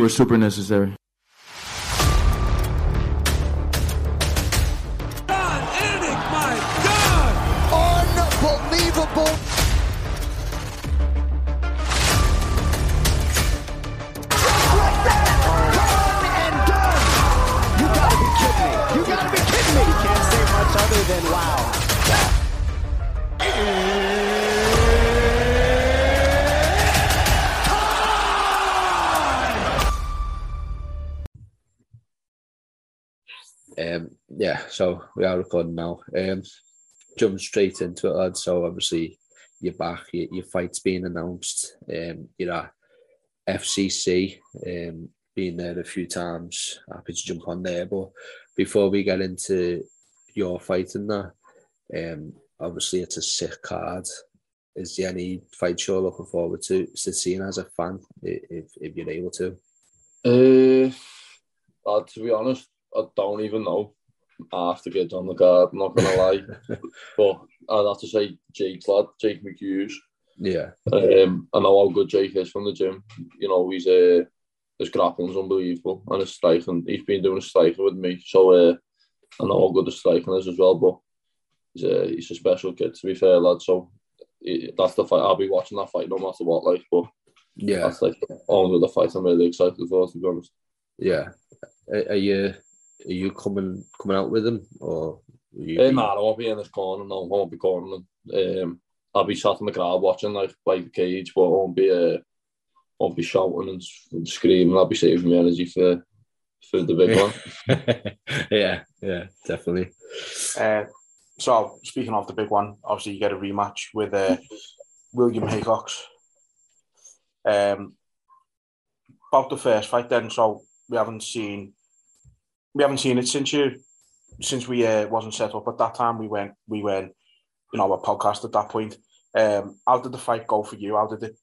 Was super necessary. So we are recording now. Um, jump straight into it, lad. So obviously you're back. Your, your fight's been announced. Um, you're at FCC. Um, there a few times. Happy to jump on there. But before we get into your fight and that, um, obviously it's a sick card. Is there any fight you're looking forward to, to seeing as a fan, if, if you're able to? Uh, lad, to be honest, I don't even know. I have to get on the card, not gonna lie. but I'd have to say Jake's lad, Jake McHughes. Yeah, Um, I know how good Jake is from the gym. You know, he's uh, his grappling's unbelievable, and his striking. He's been doing his striking with me, so uh, I know how good his striking is as well. But he's a he's a special kid, to be fair, lad. So he- that's the fight. I'll be watching that fight no matter what, like. But yeah. that's like only the fight I'm really excited for, to be honest. Yeah. Are you are you coming coming out with them or? Are you, Uh, nah, I won't be in this corner. No, I won't be cornering. Um, I'll be sat in the crowd watching like by the cage, but I won't be uh, won't be shouting and, and screaming. I'll be saving my energy for for the big one. yeah, yeah, definitely. Uh, so speaking of the big one, obviously you get a rematch with uh, William Haycox. Um, about the first fight, then. So we haven't seen we haven't seen it since you since we uh, wasn't set up at that time. We went we went you know a podcast at that point. Um, how did the fight go for you? How did it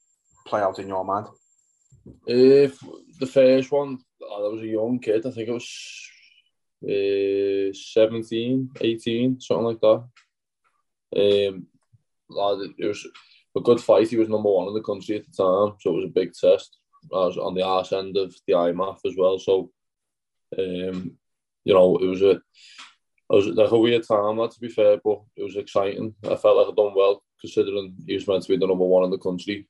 play out in your mind? If the first one, I was a young kid. I think it was uh, 17, 18, something like that. Um, lad, it was a good fight. He was number one in the country at the time, so it was a big test. I was on the arse end of the IMMAF as well, so um, you know it was a it was like a weird time, to be fair, but it was exciting. I felt like I'd done well considering he was meant to be the number one in the country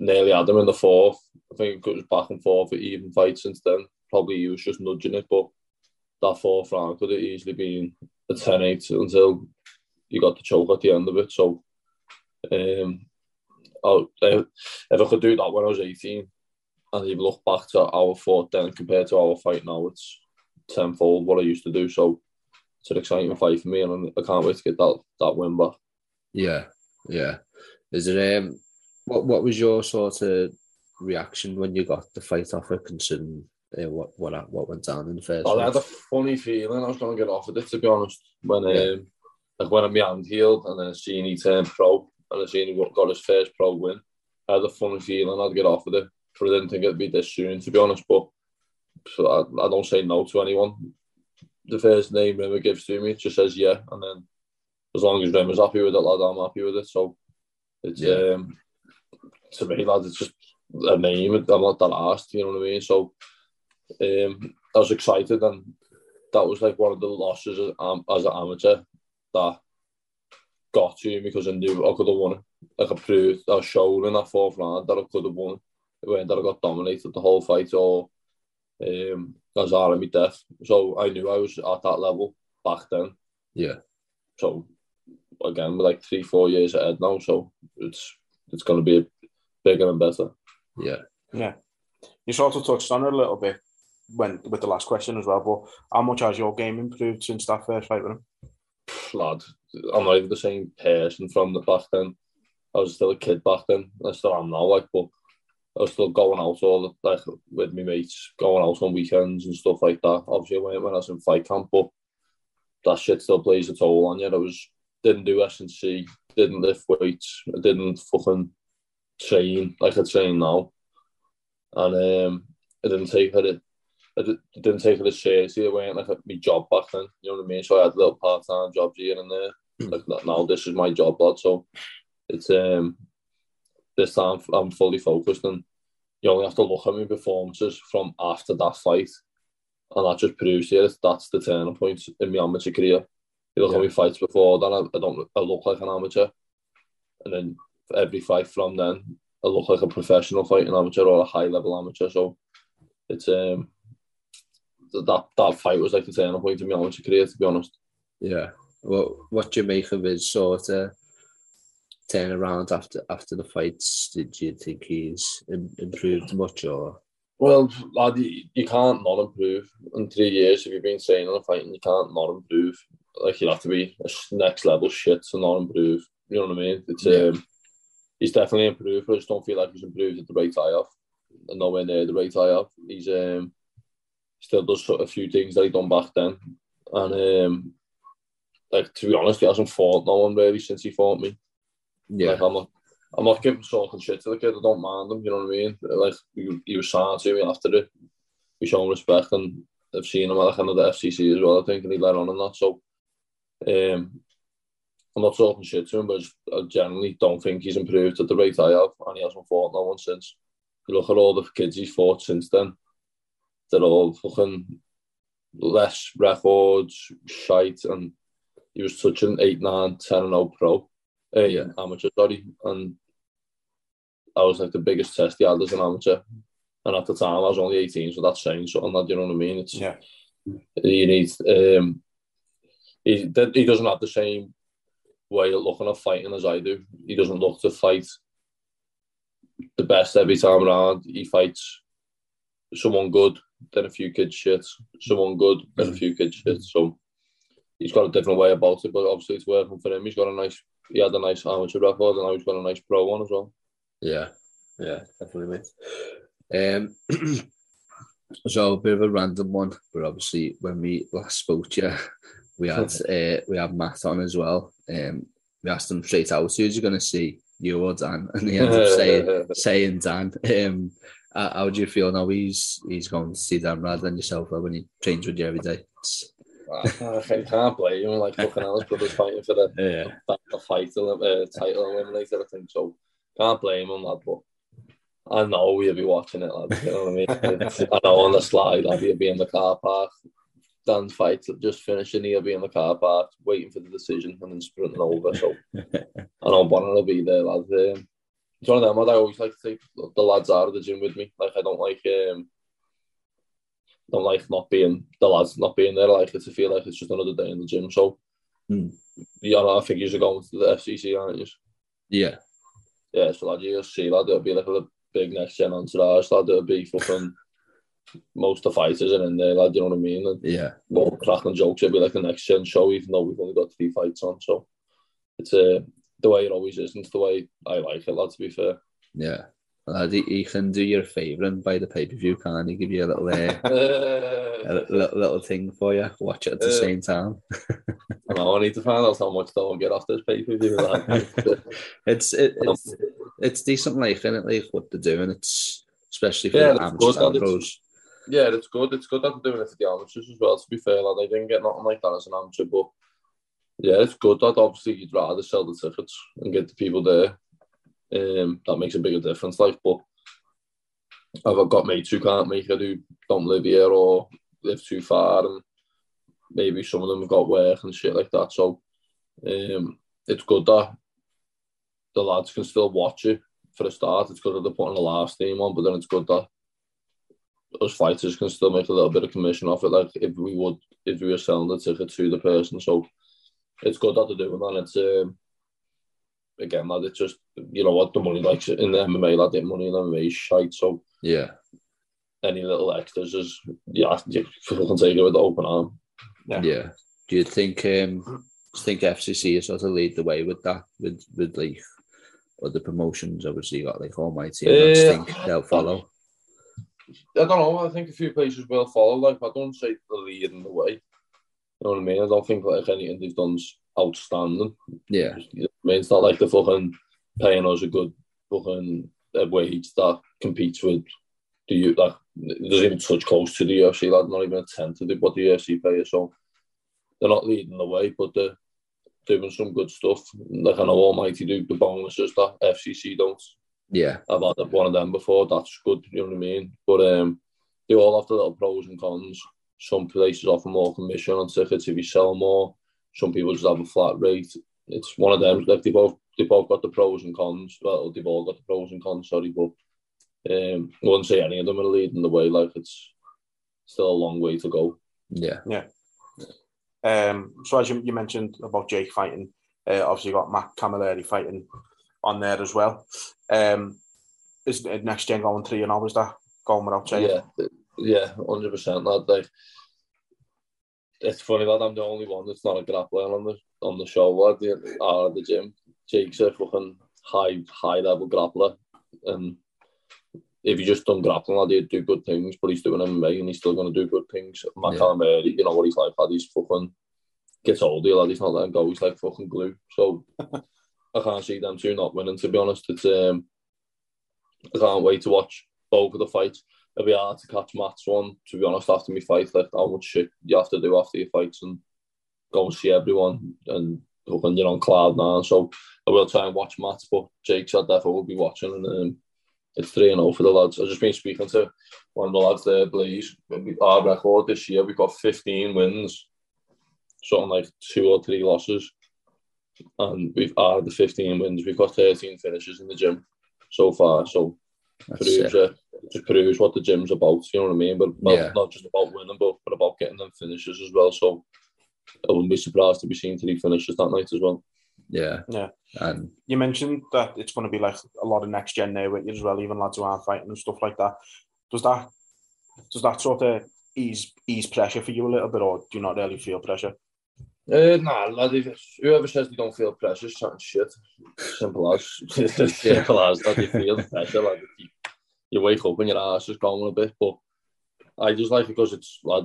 nearly had him in the fourth. I think it was back and forth at even fight since then. Probably he was just nudging it, but that fourth round could have easily been a 10 8 until you got the choke at the end of it. So, um, I, if I could do that when I was 18 and you look back to our fight then compared to our fight now, it's tenfold what I used to do. So, it's an exciting fight for me, and I can't wait to get that, that win back. Yeah, yeah. Is it um what what was your sort of reaction when you got the fight offer considering uh, what what what went down in the first Oh, I had a funny feeling I was going to get offered it, to be honest. When Yeah. um, like when my hand healed and then seeing he turned pro and I seen he got got his first pro win, I had a funny feeling I'd get offered it, I didn't think it'd be this soon, to be honest. But so I, I don't say no to anyone. The first name Rimmer gives to me just says yeah, and then as long as Rimmer's happy with it, lad, I'm happy with it. So it's Yeah. um to me, lad, it's just a name. I'm not that asked, you know what I mean? So um, I was excited, and that was like one of the losses as, um, as an amateur that got to me because I knew I could have won it. Like I proved, I showed in that fourth round that I could have won it. It that I got dominated the whole fight or um, as out me death. So I knew I was at that level back then. Yeah, So again, we're like three, four years ahead now. So it's it's going to be bigger and better. yeah, Yeah. You sort of touched on it a little bit when with the last question as well, but how much has your game improved since that first fight with him? Lad, I'm not even the same person from the back then. I was still a kid back then. I still am now, like, but I was still going out all like with my mates, going out on weekends and stuff like that. Obviously, when, when I was in fight camp, but that shit still plays a toll on you. I was didn't do S and C, didn't lift weights, I didn't fucking train like I train now, and um, I didn't take it. I didn't take it as seriously. It went like my job back then. You know what I mean? So I had little part time jobs here and there. Like now, this is my job, lad. So it's um this time I'm fully focused and you only have to look at my performances from after that fight and that just proves here that's the turning point in my amateur career. You look yeah. at my fights before then, I, I don't I look like an amateur, and then every fight from then, I look like a professional fighting amateur or a high level amateur. So it's um that that fight was like the turning point in my amateur career, to be honest. Yeah. Well, what do you make of his sort of turn around after after the fights? Did you think he's improved much or? Well, lad, you, you can't not improve in three years if you've been saying on a fight and you can't not improve. Like you'll have to be next level shit to not improve. You know what I mean? It's yeah. um, he's definitely improved, but I just don't feel like he's improved at the rate I have. Nowhere near the rate I have. He's um still does a few things that he done back then, and um like to be honest, he hasn't fought no one really since he fought me. Yeah, like, I'm not, I'm not giving talking shit to the kid. I don't mind him. You know what I mean? Like he, he was signed to me after it. We show him respect, and I've seen him at the the FCC as well. I think, and he let on and that. So, um, I'm not talking shit to him, but I generally don't think he's improved at the rate I have, and he hasn't fought no one since. You look at all the kids he's fought since then; they're all fucking less records, shite, and he was touching 8, 9, 10 and 0 pro uh, yeah, amateur, sorry. And I was like the biggest test he had as an amateur. And at the time, I was only 18, so that's saying something that, you know what I mean? It's, yeah. You need, um, he, he doesn't have the same way of looking at fighting as I do. He doesn't look to fight the best every time around. He fights someone good, then a few kids shit, someone good, then a few kids shit. So he's got a different way about it, but obviously it's working for him. He's got a nice he had a nice amateur record and now he's got a nice pro one as well. Yeah, yeah, definitely, mate. Um, so a bit of a random one, but obviously when we last spoke to you, we had uh, we had Matt on as well. Um, we asked him straight out, who's you going to see, you or Dan? And he ended up saying saying Dan. Um, how do you feel now? He's he's going to see Dan rather than yourself when he trains with you every day. It's, I can't blame him. Like fucking Alice brothers fighting for the, yeah. the fight, uh, title eliminator. I think so. Can't blame him, lad. But I know we'll be watching it, lad. You know what I mean? I know on the slide, I'll be in the car park. Dan's fight just finishing, he'll be in the car park waiting for the decision and then sprinting over. So I know Bonner will be there, lad. Um, it's one of them. I always like to take the lads out of the gym with me. Like I don't like um, don't like not being the lads not being there. Like it to feel like it's just another day in the gym. So mm. yeah, I think you're going to the FCC, aren't you? Yeah, yeah. So lad, you see, lad, there'll be like a big next gen on entourage. Lad, it'll be fucking most of the fighters are in there. Lad, you know what I mean? And yeah, more cracking jokes. It'll be like the next gen show, even though we've only got three fights on. So it's uh, the way it always is, and it's the way I like it, lad. To be fair. Yeah, Lad, he, can do you a favour and buy the pay per view, can he? Give you a little, uh, a little, little thing for you. Watch it at the uh, same time. I know. I need to find out how much they'll get off this pay per view. it's it, it's it's decent life, isn't it? Like what they're doing. It's especially for yeah, the pros. Yeah, it's good. It's good that they're doing it for the amateurs as well. To be fair, lad, I didn't get nothing like that as an amateur, but yeah, it's good that obviously you'd rather sell the tickets and get the people there um, that makes a bigger difference. Like, but I've got mates who can't make it, who don't live here or live too far, and maybe some of them have got work and shit like that. So um, it's good that the lads can still watch it for a start. It's good that they're putting the last team on, but then it's good that us fighters can still make a little bit of commission off it, like if we would, if we were selling the ticket to the person. So it's good that they're doing that. It's um, again, lad, it's just you know what the money like in the MMA, like the money in the MMA is shite. So Yeah. any little extras is yeah, you can take it with the open arm. Yeah. Yeah. Do you think um do you think FCC is sort of lead the way with that with with like other promotions? Obviously, you got like Almighty. And I just Yeah. think they'll follow. I don't know. I think a few places will follow. Like I don't say the lead in the way. You know what I mean? I don't think like anything they've done's outstanding. Yeah. You know what I mean, it's not like they're fucking paying us a good fucking uh, wage that competes with the U. Like doesn't even touch close to the UFC. Like not even a tenth of what the UFC pay. us. So they're not leading the way, but they're doing some good stuff. Like I know Almighty do the bonuses that FCC don't. Yeah. I've had one of them before. That's good. You know what I mean? But um, they all have the little pros and cons. Some places offer more commission on tickets if you sell more. Some people just have a flat rate. It's one of them. Like they both they both got the pros and cons. Well, they've all got the pros and cons. Sorry, but um, I wouldn't say any of them are leading the way. Like it's still a long way to go. Yeah. Yeah. Um, so as you, you mentioned about Jake fighting, uh, obviously you got Matt Camilleri fighting on there as well. Um, is the next gen going three and all? Is that going without saying? Yeah, th- yeah, hundred percent. Lad, like it's funny that I'm the only one that's not a grappler on the on the show. Lad, the, out the gym, Jake's a fucking high high level grappler, and if you just done grappling, lad, he'd do good things. But he's doing MMA, and he's still going to do good things. Matt Yeah. Camilleri, you know what he's like. Lad, he's fucking gets older. Lad, he's not letting go. He's like fucking glue. So I can't see them two not winning. To be honest, it's um, I can't wait to watch both of the fights it'll be hard to catch Matt's one, to be honest, after my fight, like how much shit you have to do after your fights and go and see everyone and when you're on cloud now. So I will try and watch Matt's, but Jake's I definitely will be watching and um, it's 3 0 for the lads. I've just been speaking to one of the lads there, Blaze. Our record this year, we've got 15 wins, something like two or three losses. And we've out of the 15 wins, we've got 13 finishes in the gym so far. So proves uh, just proves what the gym's about. You know what I mean? But well, Yeah. not just about winning, but, but about getting them finishes as well. So I wouldn't be surprised to be seeing three finishes that night as well. Yeah. Yeah. And You mentioned that it's going to be like a lot of next gen there with you as well, even lads who aren't fighting and stuff like that. Does that does that sort of ease ease pressure for you a little bit, or do you not really feel pressure? Uh, nah, lad, if, whoever says they don't feel pressure is chatting shit. Simple as. Simple as that. You feel pressure. Like, you, you wake up and your ass is going a bit. But I just like it because it's like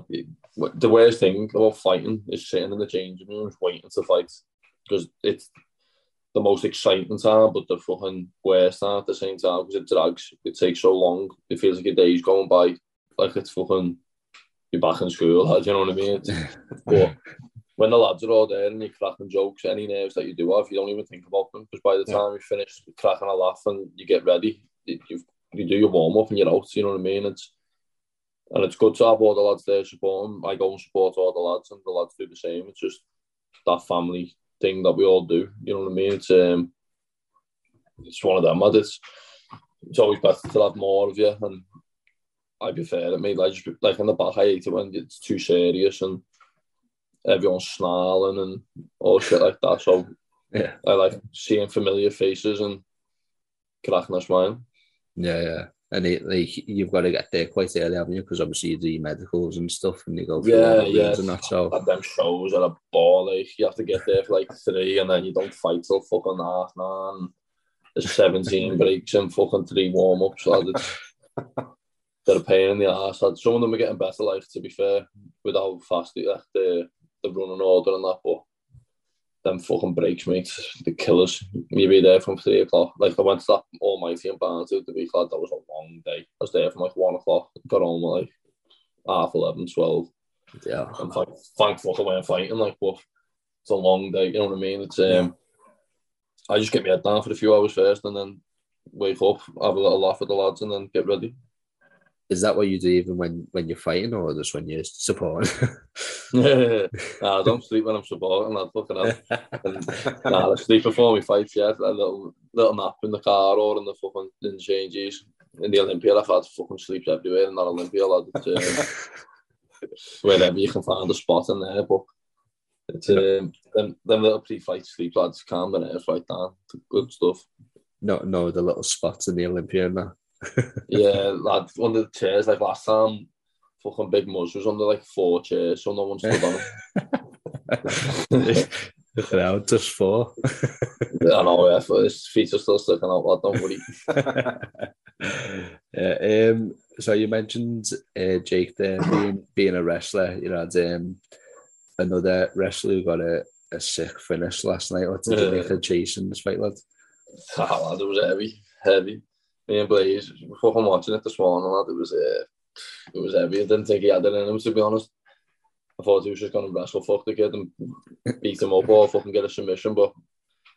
the worst thing about fighting is sitting in the changing room waiting to fight. Because it's the most exciting time, but the fucking worst time at the same time because it drags. It takes so long. It feels like your day's going by like it's fucking you're back in school. like, Do you know what I mean? But when the lads are all there and you're cracking jokes, any nerves that you do have, you don't even think about them because by the Yeah. time you finish cracking a laugh and you get ready, you, you do your warm up and you're out. You know what I mean? It's and it's good to have all the lads there supporting. I go and support all the lads, and the lads do the same. It's just that family thing that we all do. You know what I mean? It's um, it's one of them. lad. It's it's always better to have more of you, and I prefer it. Maybe I just like in the back, I hate it when it's too serious and everyone's snarling and all shit like that. So yeah. I like seeing familiar faces and cracking a smile. Yeah, yeah. And it, like you've got to get there quite early, haven't you? Because obviously you do medicals and stuff, and you go through Yeah, yeah. and that. So At them shows are a ball. Like you have to get there for like three, and then you don't fight till fucking half nine. There's seventeen breaks and fucking three warm ups. So it's they're a pain in the ass. Like, Some of them are getting better. Like to be fair, with how fast like, the the running order and that, but. Them fucking breaks, mate. The killers. You be there from three o'clock. Like I went to that Almighty in Barnsley the week lad. That was a long day. I was there from like one o'clock. Got home like half 11, 12. yeah, I'm thank, thankful for when I'm fighting, like, but it's a long day, you know what I mean? It's um, I just get my head down for a few hours first and then wake up, have a little laugh with the lads, and then get ready. Is that what you do even when when you're fighting, or just when you're supporting? nah, I don't sleep when I'm supporting, lad, fucking. And, nah, I sleep before my fights, yeah, a little little nap in the car or in the fucking in the changes. In the Olympia, I've had fucking sleeps everywhere in that Olympia, lad. It's, um, wherever you can find a spot in there, but it's um, them, them little pre-fight sleep lads calm the nerves right down. Good stuff. know, know the little spots in the Olympia and that. Yeah, lad, one of the chairs, like last time, fucking Big Muzz was under like four chairs, so no one stood on it. At out, just four. I know, yeah, but his feet are still sticking out, lad, don't worry. yeah, um, so you mentioned uh, Jake there being, being a wrestler. You know, had um, another wrestler who got a, a sick finish last night. What did you make of Jason's fight, lad? Oh, lad, it was heavy, heavy. Me and Blaze, fucking watching it this morning, lad, it was, uh, it was heavy. I didn't think he had it in him, to be honest. I thought he was just going to wrestle fuck the kid and beat him up or fucking get a submission, but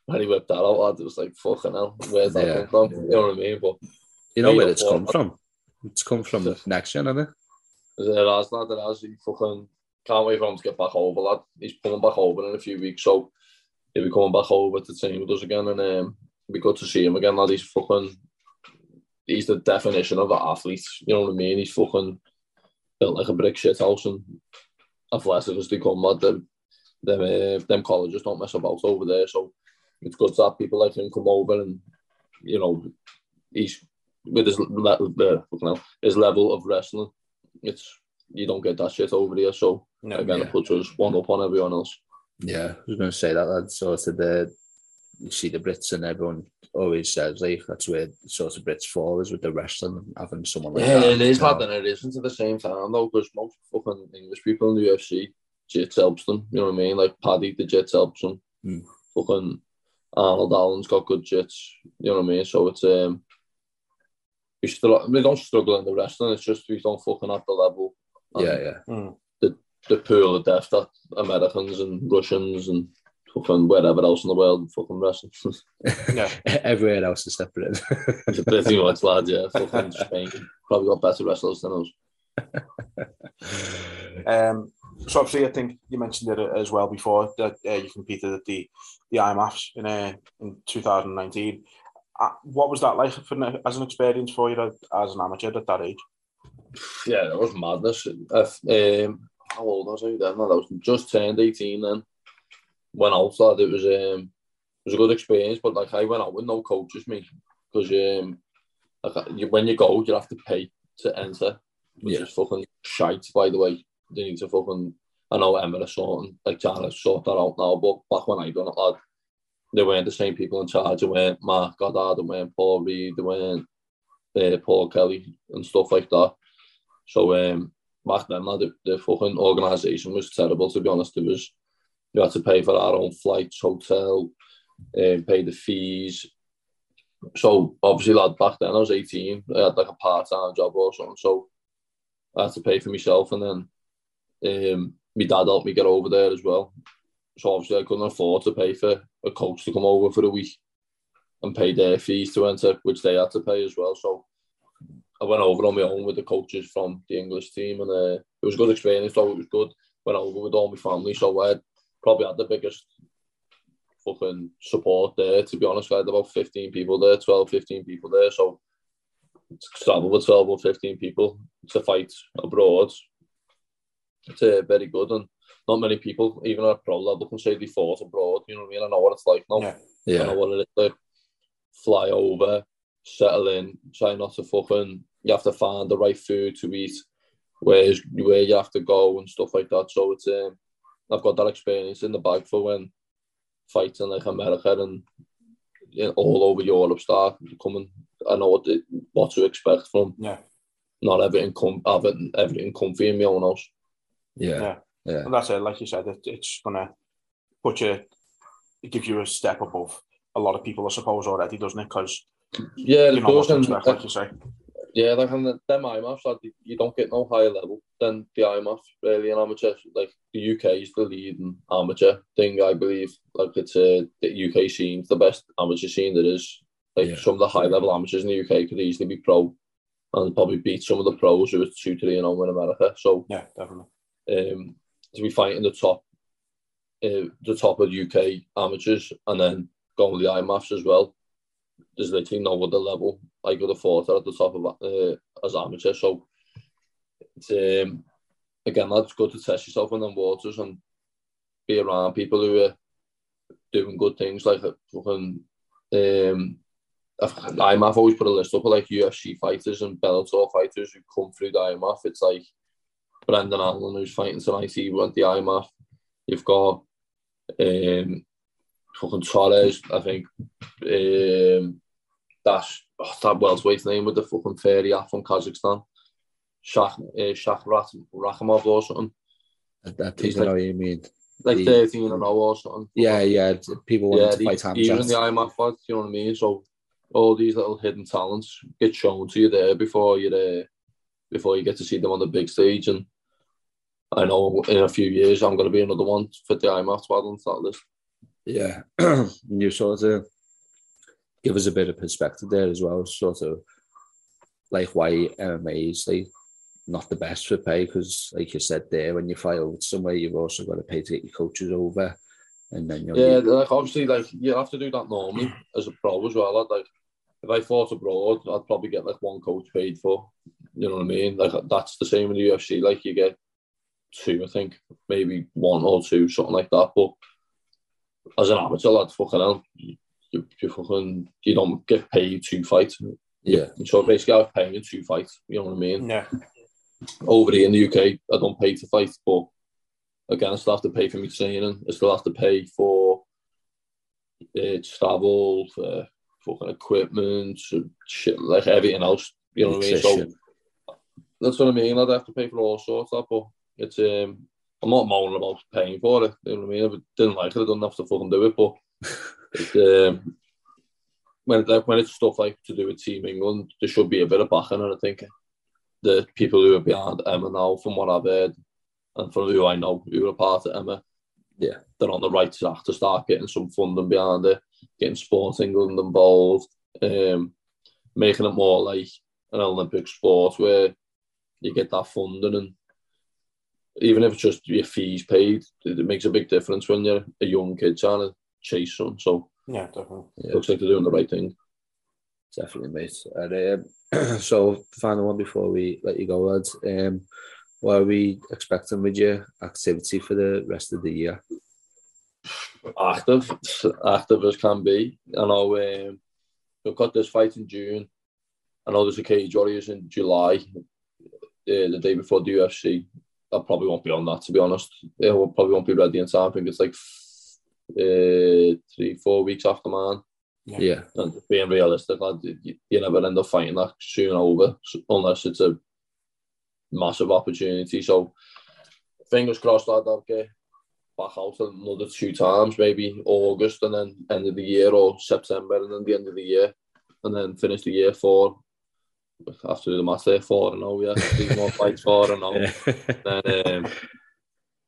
when he whipped that out, lad, it was like, fucking hell, where's that Yeah. come from? You know what I mean? But You know where it's come from? It's come from next gen, hasn't it? it has, lad, it has. He fucking can't wait for him to get back over, lad. He's coming back over in a few weeks, so he'll be coming back over to train with us again, and um, it'll be good to see him again, lad. He's fucking, he's the definition of an athlete. You know what I mean? He's fucking built like a brick shit house and athletic as they come, lad. Them, them, uh, them colleges don't mess about over there, so it's good to have people like him come over and, you know, he's with his level, uh, fucking his level of wrestling. It's you don't get that shit over here, so No, again, yeah. it puts us one up on everyone else. Yeah, I was going to say that. That's sort of the you see the Brits and everyone always says like that's where sort of Brits fall is with the wrestling having someone like Yeah, that. it is, you know. lad, and it isn't at the same time though, because most fucking English people in the UFC, Jits helps them. You know what I mean? Like Paddy, the Jits helps them. Hmm. Fucking Arnold Allen's got good Jits. You know what I mean? So it's um, we still we don't struggle in the wrestling. It's just we don't fucking have the level. Yeah, yeah. Mm. The pool of depth that Americans and Russians and fucking wherever else in the world fucking wrestling. Yeah. Everywhere else is separate. it's pretty much lads, yeah. Fucking Spain probably got better wrestlers than us. Um, so obviously, I think you mentioned it as well before that uh, you competed at the the IMMAFs in uh, in 2019. Uh, what was that like for, as an experience for you as an amateur at that age? Yeah, that was madness. If, um, how old was I then? I was just turned 18 then. Went out, lad. It was um, it was a good experience, but like I went out with no coaches, me, because um, like, you, when you go, you have to pay to enter, which Yeah. is fucking shite. By the way, they need to fucking. I know Emma are sorting, like trying to sort that out now, but back when I done it, lad, they weren't the same people in charge. They weren't Marc Goddard, they weren't Paul Reed, they weren't uh, Paul Kelly and stuff like that. So um, back then, lad, the, the fucking organisation was terrible. To be honest, it was you had to pay for our own flights, hotel, um, pay the fees. So obviously, lad, back then I was eighteen. I had like a part-time job or something, so I had to pay for myself, and then um, my dad helped me get over there as well. So obviously, I couldn't afford to pay for a coach to come over for a week and pay their fees to enter, which they had to pay as well. So I went over on my own with the coaches from the English team, and uh, it was a good experience. Though it was good. Went over with all my family, so I probably had the biggest fucking support there. To be honest, I had about fifteen people there, 12, 15 people there. So to travel with twelve or fifteen people to fight abroad, it's uh, very good. And not many people, even at pro level, can say they fought abroad. You know what I mean? I know what it's like now. Yeah. yeah. I know what it is like. Fly over, settle in, try not to fucking. You have to find the right food to eat, where where you have to go and stuff like that. So it's um, I've got that experience in the bag for when fighting like America and you know, all over Europe start coming. I know what the, what to expect from. Yeah. Not everything com- having everything comfy in my own house. Yeah. Yeah. Yeah. And that's it. Like you said, it, it's gonna put you, it gives you a step above a lot of people, I suppose, already, doesn't it? Because Yeah, you it know what does, to and expect, like you say. Yeah, like on the, them IMMAFs, like, you don't get no higher level than the IMMAF really in amateur. Like the UK is the leading amateur thing, I believe. Like it's uh, the UK scene, the best amateur scene there is. Like Yeah. some of the high level amateurs in the UK could easily be pro and probably beat some of the pros who are two, three and oh in America. So Yeah, definitely. um, to be fighting the top, uh, the top of UK amateurs, and then going with the IMMAFs as well. There's literally no other level I could have fought at the top of uh, as amateur. So it's um, again, that's good to test yourself in them waters and be around people who are doing good things like uh, fucking um, IMMAF always put a list up of like UFC fighters and Bellator fighters who come through the IMMAF. It's like Brendan Allen who's fighting tonight. He went the IMMAF. You've got um, fucking Torres, I think. Um, that's oh, that welterweight name with the fucking fairy off from Kazakhstan. Shach, uh, Shach Rakhimov or something. I think I know what you mean. Like The- 13 and 0 or something. Yeah, yeah. People want yeah, to fight Ham even the IMMAF fight, you know what I mean? So all these little hidden talents get shown to you there before you uh, before you get to see them on the big stage. And I know in a few years I'm going to be another one for the IMMAF to add on that list. Yeah, you sort of give us a bit of perspective there as well. Sort of like why MMA is like not the best for pay because, like you said there, when you over somewhere, you've also got to pay to get your coaches over, and then you're Yeah, like obviously, like you have to do that normally as a pro as well. I'd, like if I fought abroad, I'd probably get like one coach paid for. You know what I mean? Like that's the same in the UFC. Like you get two, I think, maybe one or two, something like that. But as an amateur, lad, fucking hell, you, you fucking you don't get paid to fight. yeah, So basically, I was paying you to fight. You know what I mean? Yeah. Over here in the UK, I don't pay to fight, but again, I still have to pay for my training. I still have to pay for uh, travel, for fucking equipment, shit, like everything else. You know what I mean? So that's what I mean. I'd have to pay for all sorts of that, but it's um, I'm not moaning about paying for it. You know what I mean? If I didn't like it, I don't have to fucking do it. But um, when like when it's stuff like to do with Team England, there should be a bit of backing, and I think the people who are behind Emma now, from what I've heard, and from who I know who are part of Emma, Yeah. they're on the right track to start getting some funding behind it, getting Sports England involved, um, making it more like an Olympic sport where you get that funding and even if it's just your fees paid, it it makes a big difference when you're a young kid trying to chase some. So Yeah, definitely. it looks like they're doing the right thing. Definitely, mate. And, um, so, final one before we let you go, lads. Um, what are we expecting with your activity for the rest of the year? Active, active as can be. I know um, we've got this fight in June. I know there's a Cage Warriors in July, uh, the day before the UFC. I probably won't be on that, to be honest. Yeah, we probably won't be ready in time. I think it's like uh, three, four weeks after mine. Yeah, And being realistic, lad, you, you never end up fighting that soon over unless it's a massive opportunity. So fingers crossed lad, I'll get back out another two times, maybe August and then end of the year or September and then the end of the year and then finish the year four. After the math there, four and oh yeah, three more fights, four and oh. Then um,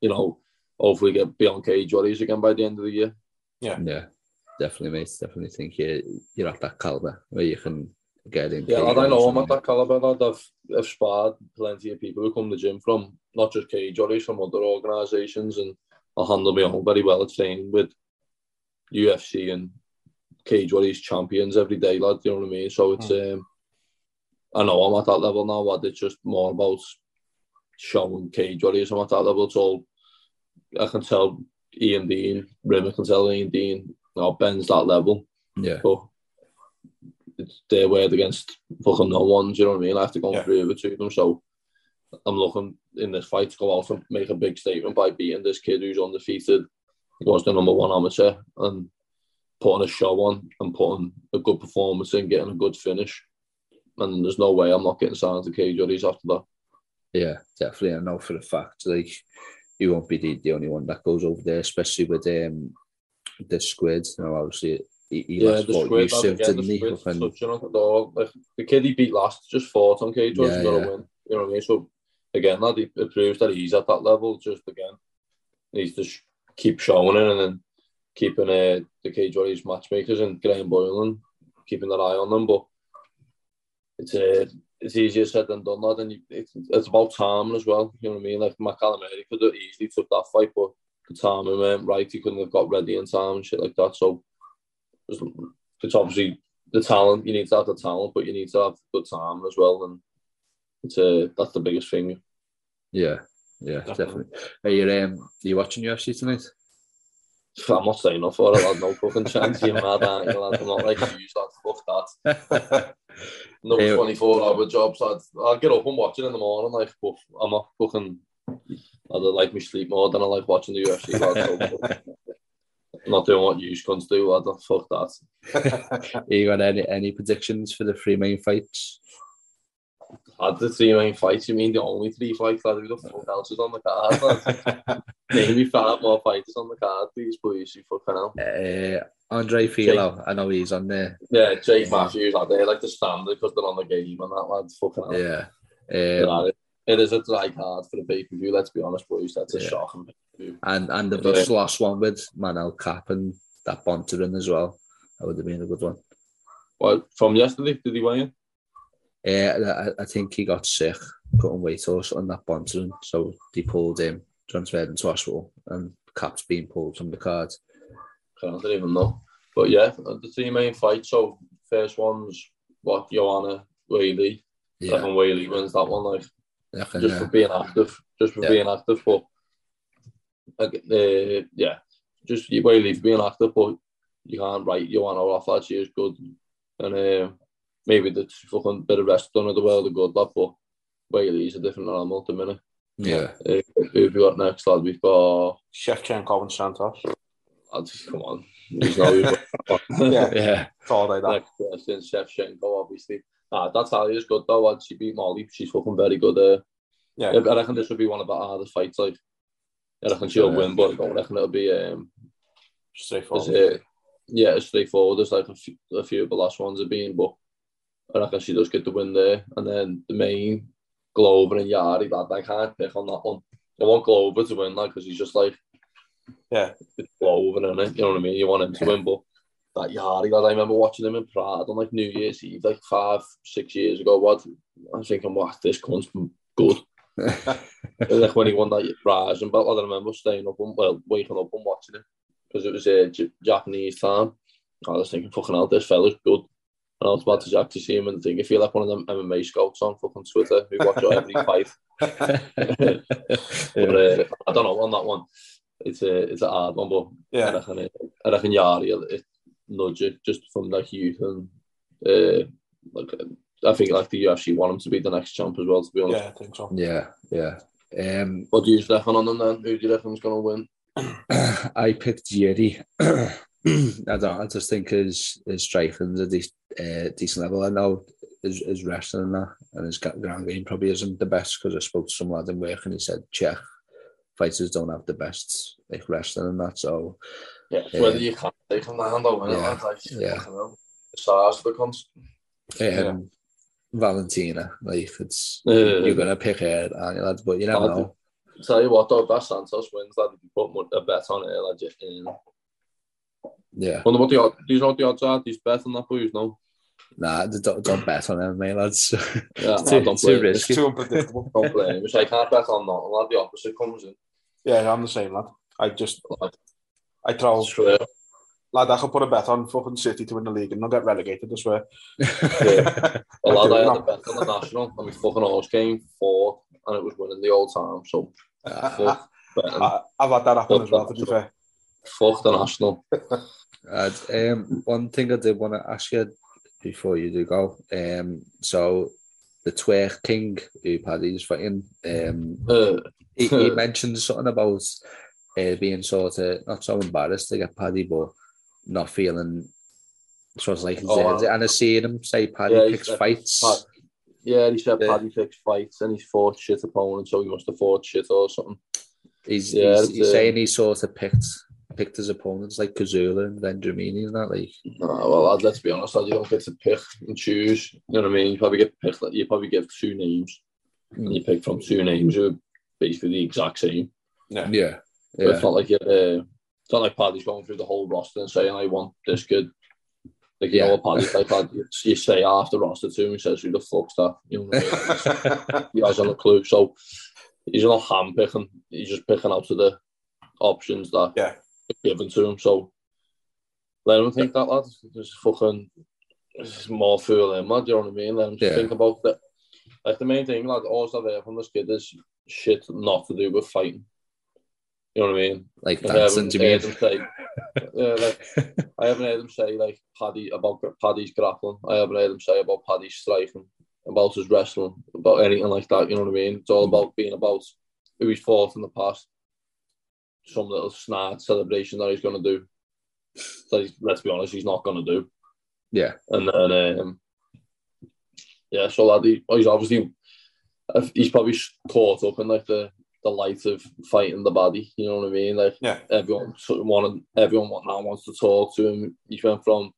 you know, hopefully get beyond cage warriors again by the end of the year. yeah, Yeah. definitely, mate. Definitely think you're, you're at that caliber where you can get in. Yeah, lad, I know I'm at that caliber. Lad. I've, I've sparred plenty of people who come to the gym from not just cage warriors, from other organisations, and I handle me own very well. At training with UFC and cage warriors champions every day, lad. You know what I mean? So it's um, I know I'm at that level now. Lad. It's just more about showing cage warriors. I'm at that level. It's all I can tell. Ian Dean, Rimmer can tell Ian Dean. Now Ben's that level Yeah, but it's their word against fucking no one. Do you know what I mean? I have to go Yeah. prove it to them. So I'm looking in this fight to go out and make a big statement by beating this kid who's undefeated, was the number one amateur, and putting a show on and putting a good performance in, getting a good finish. And there's no way I'm not getting signed to cage judges after that. yeah, definitely. I know for a fact, like you won't be the, the only one that goes over there, especially with um the squid. You know, obviously he, he yeah, last the fought squid, Yusuf, didn't the he? squid Up in- touching the. Like, the kid he beat last just fought on cage judges, Yeah, got yeah. to win. You know what I mean? So again, that it proves that he's at that level. Just again, he needs to sh- keep showing it and then keeping uh, the cage warriors matchmakers and Graham Boylan keeping that eye on them. But it's uh, it's easier said than done, lad. And you, it's, it's about timing as well. You know what I mean? Like McCallum could have easily took that fight, but the timing went right. He couldn't have got ready in time and shit like that. So it's, it's obviously the talent. You need to have the talent, but you need to have good timing as well. And it's uh, that's the biggest thing. Yeah, yeah, Definitely. definitely. Are you um, are you watching UFC tonight? I'm not saying enough for it, lad. No fucking chance. Mad, you, lad? I'm not like you, lad. Fuck that. No Yeah. 24 hour jobs, lad. I'll get up and watch it in the morning, like, but I'm not fucking. I don't like me sleep more than I like watching the UFC, not doing what you cunts do, I don't Fuck that. you got any any predictions for the three main fights? Had the three main fights, you mean the only three fights? Who the fuck else is on the card, Maybe five more fighters on the card, please, please. You fucking hell. Uh, Andre Fili, I know he's on there. Yeah, Jake Matthews, like, they like the standard because they're on the game and that, lad. Fucking hell. Yeah. Yeah, Um, it- it is a dry card for the pay per view. Let's be honest, boys. That's a Yeah. shocking pay-per-view. and and the just last one with Manel Kape and that Bontorin as well. That would have been a good one. Well, from yesterday, did he weigh in? Uh, I, I think he got sick, weight or on that Bontorin. So they pulled him, transferred him to hospital, and Kape's being pulled from the card. I don't even know. But yeah, the three main fights. So first one's what Joanna Weili. Yeah, reckon Weili wins that one, like reckon, just yeah. for being active, just for Yeah. being active. But uh, yeah, just Weili for being active, but you can't write Joanna off that she is good, and uh, maybe the fucking bit of rest done of the world are good, lad. But Weili's a different animal at the minute. yeah. Uh, who have we got next, lad? We've got. Shevchenko and Santos. Lad, come on. There's no Yeah. Yeah, It's all like that. Next question, Shevchenko, obviously. Ah, that's how is good though. lad. She beat Molly. She's fucking very good. Uh, Yeah. I reckon this would be one of the hardest fights. Like, I reckon she'll Yeah. win, but I don't reckon it'll be. Um, is Straightforward. it, yeah, it's straightforward. There's like a few, a few of the last ones have been, but I reckon she does get the win there. And then the main Glover and Jiri, lad, I can't pick on that one. I want Glover to win, like, because he's just like Yeah. it's Glover, and it. You know what I mean? You want him to win, but that Jiri, lad, I remember watching him in Prague on like New Year's Eve, like five, six years ago. What I'm thinking, what this cunt's good. Like when he won that Rizin belt, lad, I remember staying up and well, waking up and watching it because it was a uh, J- Japanese time. I was thinking, fucking hell, this fella's good. And I was about to actually see him and think, I feel like one of them MMA scouts on fucking Twitter who watch every fight. But uh, I don't know on that one. It's a it's a hard one, but I Yeah. reckon it, I reckon Jiri it, it nudge it just from like youth and uh, like I think like the UFC want him to be the next champ as well. To be honest, Yeah, I think so. yeah, yeah. Um, what do you reckon on them then? Who do you reckon's gonna win? I picked Jiri. I don't. I just think his his striking's a de- uh, decent level. I know his, his wrestling and that, and his ground game probably isn't the best because I spoke to some lad in work and he said Czech fighters don't have the best like wrestling and that. So Yeah, it's Yeah. whether you can take him down though. Yeah, Like, like, yeah. fucking hell. The size of the um, Valentina, like it's Yeah. you're gonna pick her, aren't you, lads? But you never I'll know. Tell you what though, if that Santos wins, lad, if you put a bet on it, lad, you in. Yeah, Wonder what the odds, do you the odds are? These bet on that, boys? No. nah, don't, don't bet on them, mate, lads. Yeah, It's too- I don't too blame risky. It's too unpredictable. Don't blame you. So I can't bet on that. Lad, the opposite comes in. yeah, I'm the same, lad. I just, Lad, I throw, swear. lad, I could put a bet on fucking City to win the league and not get relegated, I swear. Yeah. I Well, lad, I had a bet on the national, and my fucking horse came fourth, and it was winning the old time. So ah. fuck, betting. I, I've had that happen as well, to be fair. Fuck the national. And, um, one thing I did want to ask you before you do go, um, so the twerk king who Paddy's fighting, um, Uh, he, he mentioned something about uh, being sort of not so embarrassed to get Paddy, but not feeling sort of like Oh. And I seen him say Paddy Yeah, picks said- fights. Pad- yeah, he said Yeah. Paddy picks fights, and he's fought shit opponents, so he must have fought shit or something. He's, Yeah, he's, he's saying he sort of picked picked his opponents like Kazula and Vendramini and that. Like, Nah, well, lad, let's be honest, lad, you don't get to pick and choose. You know what I mean? You probably get picked. You probably give two names, and you pick from two names who are basically the exact same. Yeah. yeah, yeah, It's not like you're, uh, it's not like Paddy's going through the whole roster and saying, "I want this good." Like you Yeah. know what Paddy's like, lad, you, you say half the roster to him, he says, "Who the fuck's that?" You know what I mean? he hasn't a clue. So he's not hand picking. He's just picking out of the options that Yeah. Given to him. So let him think that, lad. Just fucking it's more fool him, lad. You know what I mean? Let him Yeah. think about that. Like the main thing, lad, all I've heard from this kid is shit not to do with fighting. You know what I mean? Like I dancing, heard him say, yeah, like, I haven't heard him say like Paddy about Paddy's grappling. I haven't heard him say about Paddy's striking, about his wrestling, about anything like that. You know what I mean? It's all about being about who he's fought in the past. Some little snide celebration that he's going to do. That he's, let's be honest, he's not going to do. Yeah. And then, um, yeah, so lad, he, he's obviously he's probably caught up in like the the light of fighting the body. You know what I mean? Like Yeah. everyone sort of wanted, everyone now wants to talk to him. He went from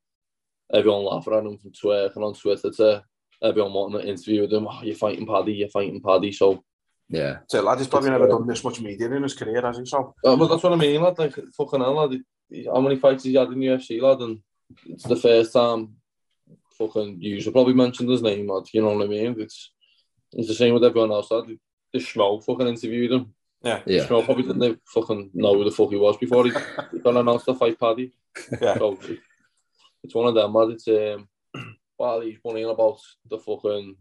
everyone laughing at him from twerking on Twitter to everyone wanting to interview with him. Oh, you're fighting Paddy, you're fighting Paddy. So, Yeah. So lad, he's probably never done this much media in his career, has he? So uh, but that's what I mean, lad. Like fucking hell, lad. How many fights has he had in UFC, lad? And it's the first time fucking you should probably mention his name, lad. You know what I mean? It's it's the same with everyone else, lad. The Schmo fucking interviewed him. yeah, Yeah. Schmo probably didn't fucking know who the fuck he was before he, he got announced to fight Paddy. Yeah. So it's one of them, lad. It's um, while he's money about the fucking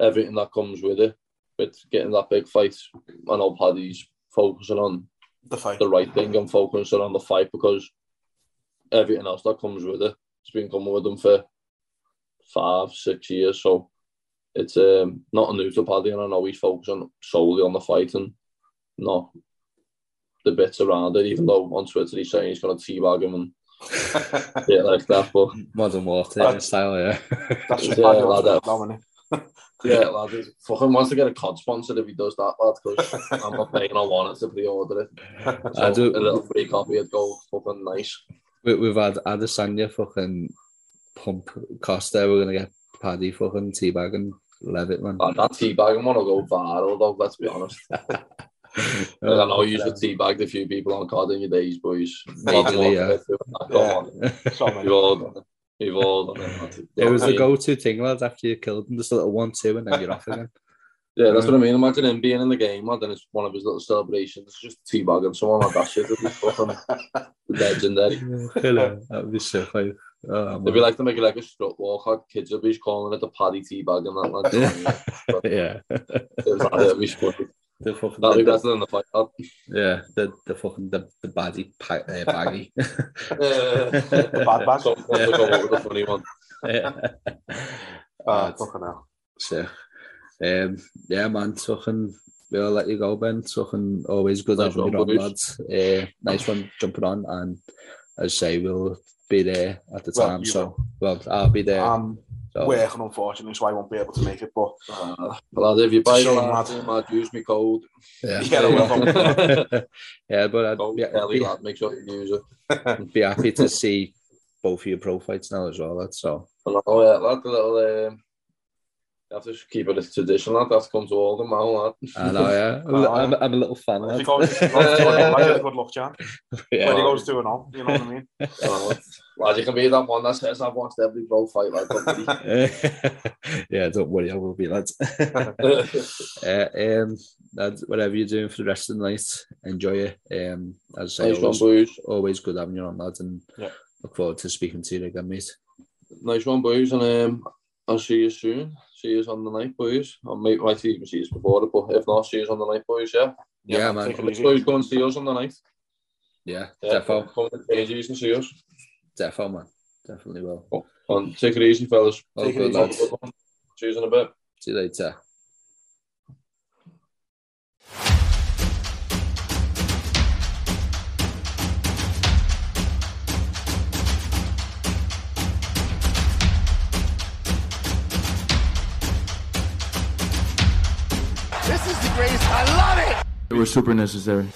everything that comes with it, with getting that big fight. I know Paddy's focusing on the fight. the right thing and focusing on the fight because everything else that comes with it, it's been coming with them for five, six years. So it's um, not a new to Paddy, and I know he's focusing solely on the fight and not the bits around it. Even though on Twitter he's saying he's going to teabag him and yeah, like that. But Modern warfare style, yeah. That's just Yeah, Paddy lad, on that- now, isn't yeah, lad, he fucking wants to get a COD sponsored if he does that, lad. Because I'm not paying. I want it to pre-order it. So I do- a little free copy would go fucking nice. we, we've had Adesanya fucking pump Costa. We're gonna get Paddy fucking teabagging Leavitt, man. Uh, that teabagging one will go viral, though, let's be honest. Oh, I know you've teabagged a few people on COD in your days, boys. Majorly, yeah. Come on. He? You've all done it. You've all done it. was the go-to thing, lads. After you killed him, just a little one-two, and then you're off again. Yeah, that's what I mean. Imagine him being in the game, lad, and it's one of his little celebrations. It's just teabagging someone like that shit. It'd be fucking legendary. Hello, that would be so funny. Oh, It'd be like to make it like a strut walk. Like kids would be calling it the paddy teabag and that. Lad. yeah, funny. The fucking That'd be the, better than the fight. lad. yeah, the the fucking the the baddie pa- uh, baggy. the bad bag. So, over the funny one. yeah. Ah, fucking hell. So, um, yeah, man, fucking, we'll let you go, Ben. Fucking always good Nice having you on, lads. Uh, nice one jumping on, and as I say, we'll be there at the Well, time. so, well, I'll be there. I'm so, working, unfortunately, so I won't be able to make it. But Uh, lad, if you buy So the mad. lad, lad, use me code. yeah, Yeah, well, yeah, but I'd Code be, Kelly, be, lad, make sure you use it. be happy to see both of your pro fights now as well. Lad, so, Oh yeah, lad, the little. Um, you have to keep it a tradition, lad. That's come to all them now, lad. I know, yeah, I'm, I'm, I'm a little fan. if Lad. he goes, if he goes to I get a good luck, Jan. yeah. When he goes to an all, you know what I mean? Oh, lad, you can be that one that says I've watched every pro fight, like. yeah, don't worry, I will be, lads. uh, um, lads, whatever you're doing for the rest of the night, enjoy it. Um, as I say, nice always, boys. always good having you on, lads, and Yeah. look forward to speaking to you again, mate. Nice one, boys, and um, I'll see you soon. See you on the night, boys. I might, might even see you before it, but if not, see you on the night, boys. Yeah. Yeah, man. Take it easy. Boys, go and see us on the night. Yeah, Yeah, defo, come to KGs and see us. defo, man. Definitely will. And take it easy, fellas. All Take it easy. lads. See you in a bit. See you later. Were super necessary.